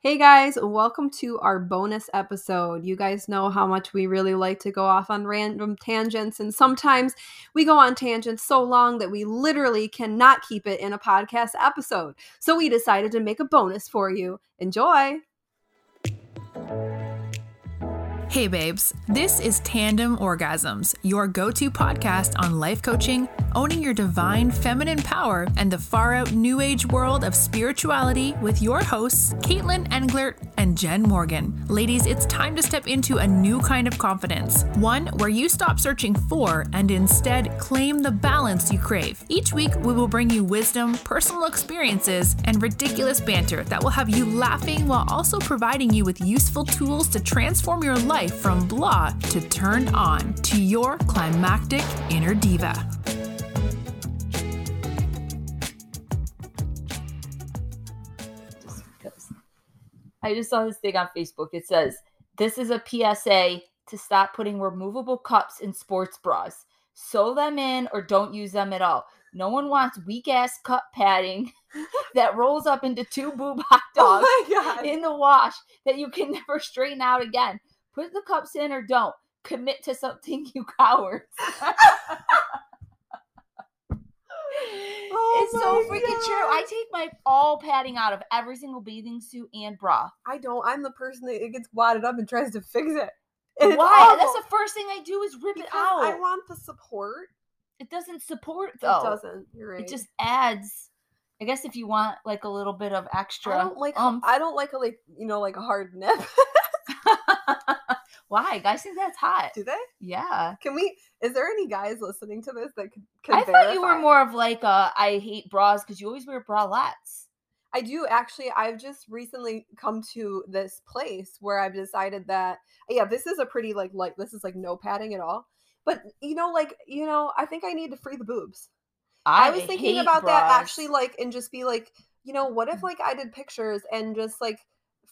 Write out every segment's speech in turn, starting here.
Hey guys, welcome to our bonus episode. You guys know how much we really like to go off on random tangents, and sometimes we go on tangents so long that we literally cannot keep it in a podcast episode. So we decided to make a bonus for you. Enjoy! Hey, babes. This is Tandem Orgasms, your go to podcast on life coaching, owning your divine feminine power, and the far out new age world of spirituality with your hosts, Caitlin Englert and Jen Morgan. Ladies, it's time to step into a new kind of confidence, one where you stop searching for and instead claim the balance you crave. Each week, we will bring you wisdom, personal experiences, and ridiculous banter that will have you laughing while also providing you with useful tools to transform your life from blah to turned on to your climactic inner diva. I just saw this thing on Facebook. It says, This is a PSA to stop putting removable cups in sports bras. Sew them in or don't use them at all. No one wants weak ass cup padding that rolls up into two boob hot oh dogs Oh my god. in the wash that you can never straighten out again. Put the cups in or don't. Commit to something, you cowards. Oh it's so freaking true. I take my all padding out of every single bathing suit and bra. I don't. I'm the person that it gets wadded up and tries to fix it. And Why? That's the first thing I do is rip because it out. I want the support. it doesn't support It though. doesn't. You're right. It just adds. I guess if you want like a little bit of extra. I don't like. umph. I don't like a like you know like a hard nip. Why? Guys think that's hot. Do they? Yeah. Can we? Is there any guys listening to this that could? could I thought you were more of like a I hate bras because you always wear bralettes. I do actually. I've just recently come to this place where I've decided that yeah, this is a pretty like like this is like no padding at all. But you know, like you know, I think I need to free the boobs. I, was thinking about that actually, like, and just be like, you know, what if mm. like I did pictures and just like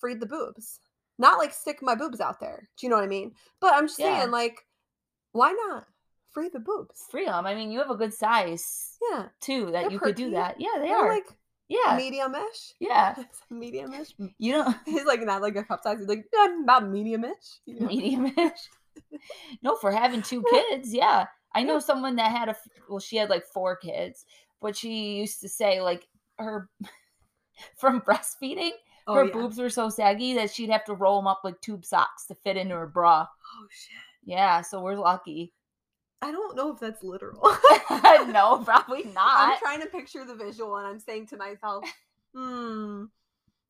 freed the boobs, not like stick my boobs out there. Do you know what I mean? But I'm just Yeah. saying, like, why not free the boobs? free them. I mean, you have a good size Yeah, too that They're you could do that. Yeah, they they're are. like yeah, medium-ish. yeah. medium-ish. You don't He's like not like a cup size. He's like yeah, about medium-ish. you know? medium-ish. no, for having two kids, yeah. I know someone that had a, well, she had like four kids, but she used to say like her from breastfeeding, Oh, her yeah. boobs were so saggy that she'd have to roll them up like tube socks to fit into her bra. Oh shit. Yeah, so we're lucky. I don't know if that's literal. no, probably not. I'm trying to picture the visual, and I'm saying to myself, hmm,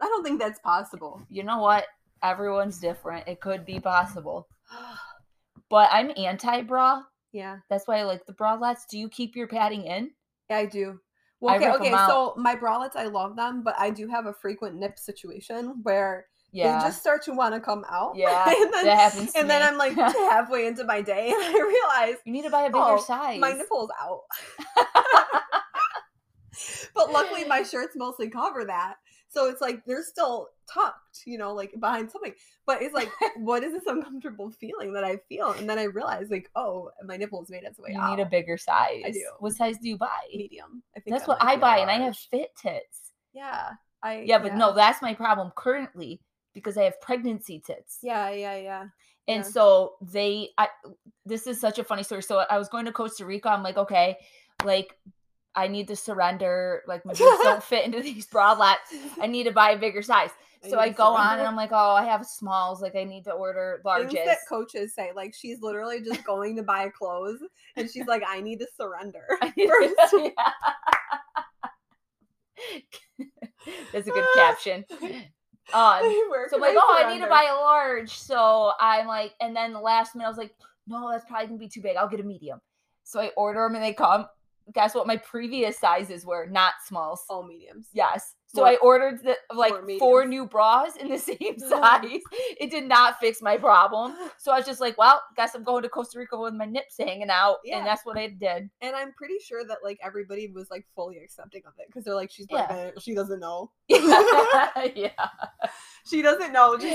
I don't think that's possible. You know what? Everyone's different. It could be possible. But I'm anti bra. yeah, That's why I like the bralettes. Do you keep your padding in? I do. Well, okay, okay. So my bralettes, I love them, but I do have a frequent nip situation where Yeah. they just start to want to come out. yeah. and then, that happens. And then. I'm like halfway into my day, and I realize you need to buy a bigger oh, size. my nipple's out. but luckily, my shirts mostly cover that. So it's like they're still tucked, you know, like behind something. But it's like, what is this uncomfortable feeling that I feel? And then I realize, like, oh, my nipple's made its way you out. need a bigger size. I do. What size do you buy? medium. I think That's that what I buy, and I have fit tits. Yeah, I. Yeah, but no, that's my problem currently because I have pregnancy tits. Yeah, yeah, yeah. And Yeah. so they, I, this is such a funny story. So I was going to Costa Rica. I'm like, okay, like I need to surrender. Like my boobs don't fit into these bralettes. I need to buy a bigger size. So I to go on and. I'm like, oh, I have smalls. Like I need to order Things larges. that coaches say, like she's literally just going to buy clothes, and she's like, "I need to surrender." first." That's a good caption. Um, so like, oh, I need to buy a large. So I'm like, and then the last minute, I was like, no, that's probably gonna be too big. I'll get a medium. So I order them and they come. Guess what? My previous sizes were not smalls. all mediums. Yes. So More- I ordered the, like four new bras in the same size. it did not fix my problem. So I was just like, well, guess I'm going to Costa Rica with my nips hanging out, Yeah. and that's what I did. And I'm pretty sure that like everybody was like fully accepting of it because they're like, she's Yeah. She doesn't know. yeah. She doesn't know. Just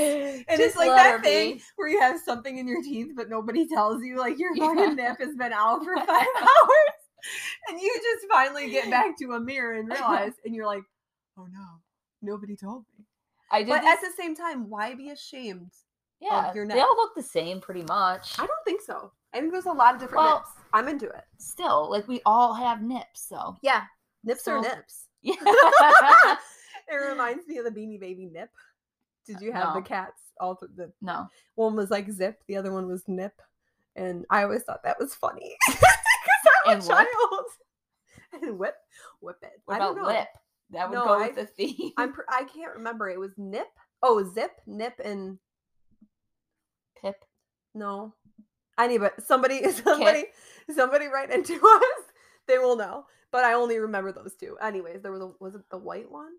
and it's like that thing be. where you have something in your teeth, but nobody tells you. Like your Yeah. fucking nip has been out for five hours, and you just finally get back to a mirror and realize, and you're like, oh no, nobody told me. I did But this, at the same time, why be ashamed? yeah. your They all look the same pretty much. I don't think so. I think there's a lot of different Well- nips. I'm into it. Still, like we all have nips, so Yeah, nips So- are nips. yeah. it reminds me of the Beanie Baby nip. Did you have the cats? All th- the no. one was like zip, the other one was nip, and I always thought that was funny And child. And whip, whip it. What I don't know. lip? That would No, go I- with the theme. I'm pr- I can't remember. It was nip. Oh, zip, nip, and Pip. no. I need but somebody somebody somebody write into us. They will know. But I only remember those two. Anyways, there was a was it the white one?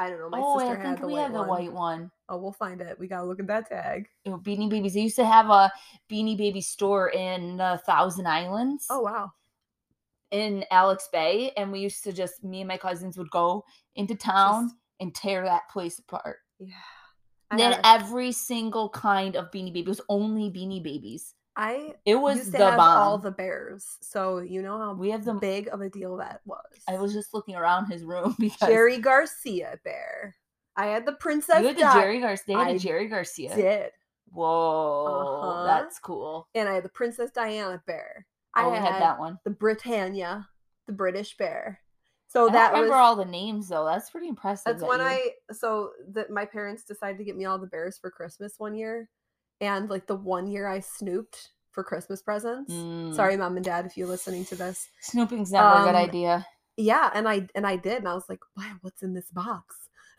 I don't know. My oh, sister I had think the we white had the one. white one. Oh, we'll find it. We gotta look at that tag. Beanie Babies. They used to have a Beanie Baby store in uh, Thousand Islands. Oh wow. In Alex Bay, and we used to just me and my cousins would go into town and tear that place apart. Yeah. I, And then every single kind of Beanie Baby it was only Beanie Babies. I It was the have bomb. all the bears. So you know how we have the big of a deal that was. I was just looking around his room because Jerry Garcia bear. I had the princess. you had the Di- Jerry Garcia. Had Jerry Garcia. did. Whoa, Uh-huh. that's cool. And I had the Princess Diana bear. I Oh, we had that one. the Britannia, the British bear. So I that remember was all the names though. That's pretty impressive. that's that when you- I so that my parents decided to get me all the bears for Christmas one year, and like the one year I snooped for Christmas presents. Mm. Sorry, mom and dad, if you're listening to this. Snooping's never a good Um, idea. Yeah, and I and I did, and I was like, "Wow, what's in this box?"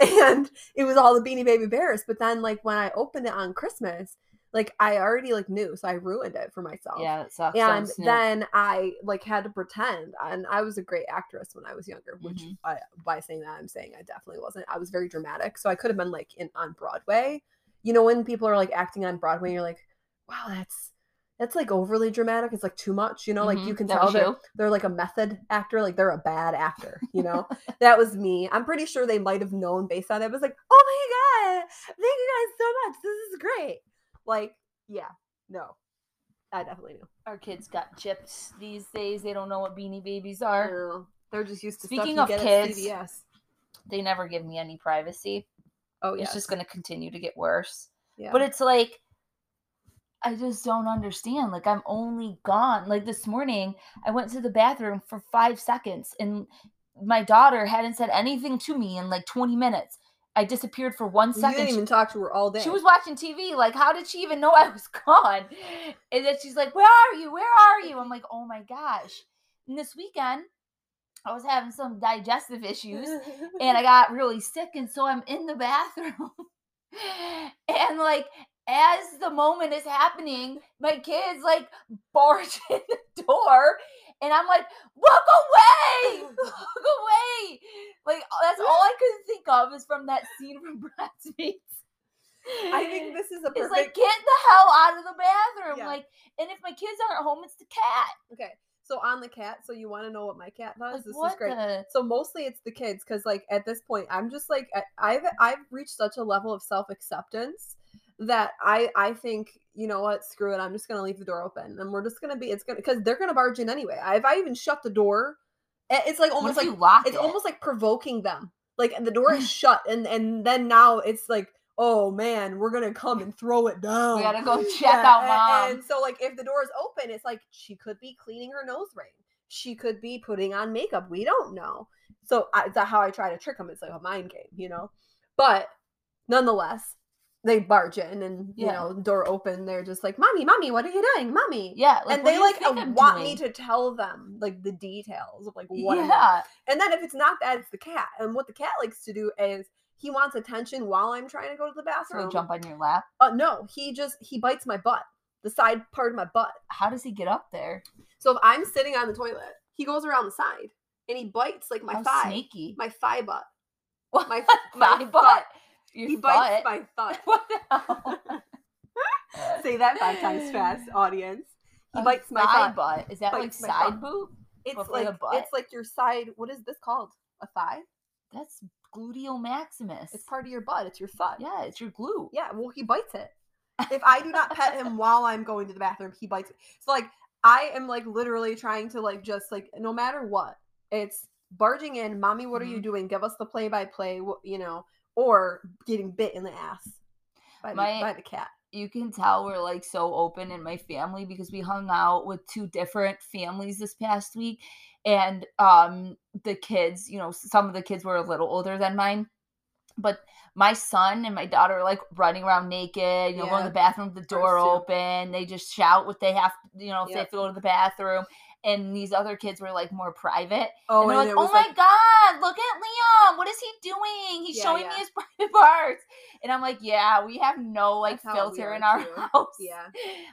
and it was all the Beanie Baby Bears. But then, like when I opened it on Christmas, like I already like knew, so I ruined it for myself. Yeah, it sucks. and then I like had to pretend, and I was a great actress when I was younger. Which, Mhm. I, by saying that, I'm saying I definitely wasn't. I was very dramatic, so I could have been like in on Broadway. You know, when people are like acting on Broadway, you're like, wow, that's that's like overly dramatic. It's like too much. You know, like you can tell they're they're like a method actor, like they're a bad actor. You know, that was me. I'm pretty sure they might have known based on it. It was like, oh my god, thank you guys so much. This is great. Like, yeah, no, I definitely knew. Our kids got chips these days. They don't know what beanie babies are. No, they're just used to Speaking of get kids, CVS. They never give me any privacy. Oh It's just going to continue to get worse. yeah. But it's like, I just don't understand. Like, I'm only gone. Like, this morning, I went to the bathroom for five seconds and my daughter hadn't said anything to me in like 20 minutes. I disappeared for one second. you didn't She- even talk to her all day. She was watching TV. Like, how did she even know I was gone? And then she's like, Where are you? Where are you? I'm like, Oh my gosh. And this weekend, I was having some digestive issues and I got really sick. And so I'm in the bathroom. and like, as the moment is happening, my kids like barge in the door. And I'm like, walk away! Walk away! Like, that's all I could of is from that scene from Bridesmaids. I think this is a It's perfect. like get the hell out of the bathroom. Yeah. Like, and if my kids aren't home, it's the cat. okay, so on the cat. So you want to know what my cat does? Like, this is great. the? so mostly it's the kids because like at this point i'm just like i've i've reached such a level of self-acceptance that i i think you know what screw it i'm just gonna leave the door open and we're just gonna be it's gonna because they're gonna barge in anyway I- if i even shut the door eh, it's like almost like it's it? almost like provoking them like the door is shut and and then now it's like oh man we're gonna come and throw it down we gotta go check Yeah, out mom. And, so, like, if the door is open, it's like she could be cleaning her nose ring. She could be putting on makeup. We don't know. So I, that's how I try to trick them. It's like a mind game, you know. But nonetheless, they barge in, and you Yeah. know, door open. They're just like, "Mommy, mommy, what are you doing, mommy?" yeah, like, and they like uh, want me to tell them like the details of like what. Yeah, and then if it's not that, it's the cat. And what the cat likes to do is he wants attention while I'm trying to go to the bathroom. I jump on your lap. Uh, no, he just he bites my butt, the side part of my butt. How does he get up there? So if I'm sitting on the toilet, he goes around the side and he bites like my How thigh, sneaky. my thigh butt. What? my- my, my butt. butt. Your he butt. bites my thigh. What the hell? Say that five times fast, audience. He A bites my thigh thigh. butt. Is that like Bites my side thigh. boob? It's like butt? it's like your side. What is this called? A thigh? That's gluteal maximus. It's part of your butt. It's your foot. Yeah, it's your glute. Yeah, well, he bites it. If I do not pet him while I'm going to the bathroom, he bites it. So like I am like literally trying to like just like no matter what, it's barging in, mommy, what are you Mhm. doing? Give us the play by play, you know, or getting bit in the ass by, My- the, by the cat. you can tell we're like so open in my family because we hung out with two different families this past week and um the kids you know some of the kids were a little older than mine but my son and my daughter are like running around naked you know going to the bathroom with the door open they just shout what they have you know if they have to go to the bathroom and these other kids were like more private Oh, and they're like, oh my like- god, look at Leon. What is he doing? He's Yeah, showing yeah. me his private parts. And I'm like, yeah, we have no like That's filter in our too. house. Yeah.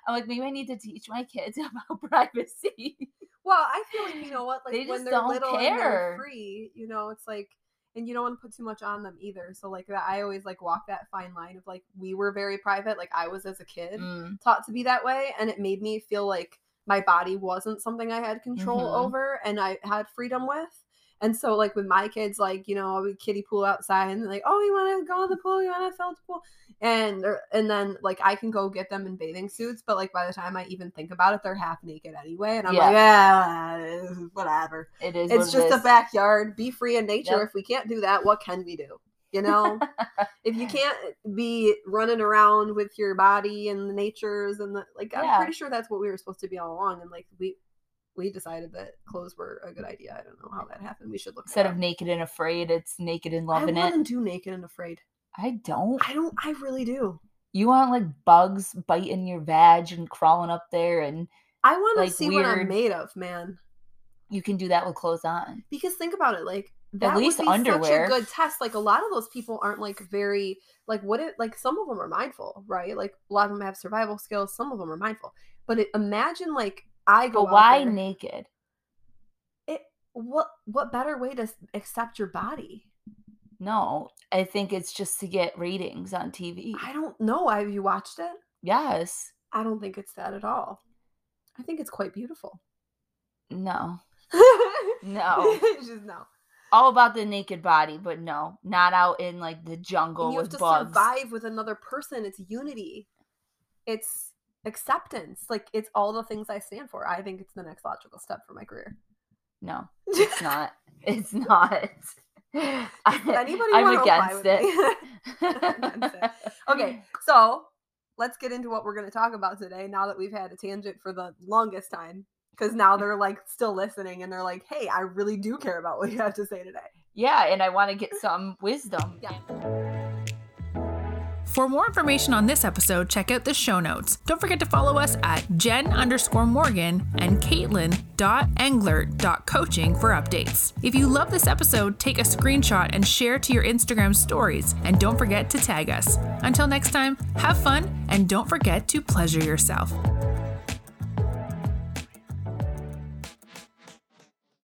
I'm like, maybe I need to teach my kids about privacy. Well, I feel like you know what, like They when they're don't little and they're free, you know, it's like, and you don't want to put too much on them either. So like that, I always like walk that fine line of like we were very private, like I was as a kid Mm, taught to be that way, and it made me feel like my body wasn't something I had control Mhm. over and I had freedom with. And so, like with my kids, like you know, we kiddie pool outside, and like, "Oh, you want to go in the pool? You want to fill the pool?" And and then like I can go get them in bathing suits, but like by the time I even think about it, they're half naked anyway, and I'm like, "Yeah, whatever." it is. It's it just a is. backyard. Be free in nature. Yep. If we can't do that, what can we do? You know, if you can't be running around with your body and the natures and the like, I'm Yeah. pretty sure that's what we were supposed to be all along. And like we we decided that clothes were a good idea. I don't know how that happened. We should look Instead of naked and afraid, it's naked and I loving want it. do naked and afraid. I don't. I don't. I really do. You want like bugs biting your vag and crawling up there, and I want to Like see what I'm made of, man. you can do that with clothes on. Because think about it, like that least would be such a good test. Like a lot of those people aren't like very like what it like. Some of them are mindful, right? Like a lot of them have survival skills. Some of them are mindful. But it, imagine like I go. But why there- naked? It what what better way to accept your body? No, I think it's just to get ratings on TV. I don't know. Have you watched it? Yes. I don't think it's that at all. I think it's quite beautiful. No. No. Just no. All about the naked body, but no, not out in like the jungle And you have with to bugs. survive with another person. It's unity. It's acceptance. Like it's all the things I stand for. I think it's the next logical step for my career. No, it's not. It's not. I, anybody I'm against it. against it. Okay, so let's get into what we're going to talk about today. Now that we've had a tangent for the longest time, because now they're like still listening and they're like, "Hey, I really do care about what you have to say today." Yeah, and I want to get some wisdom. Yeah. For more information on this episode, check out the show notes. Don't forget to follow us at Jen underscore Morgan and Caitlin.englert.coaching for updates. If you love this episode, take a screenshot and share to your Instagram stories. And don't forget to tag us. Until next time, have fun and don't forget to pleasure yourself.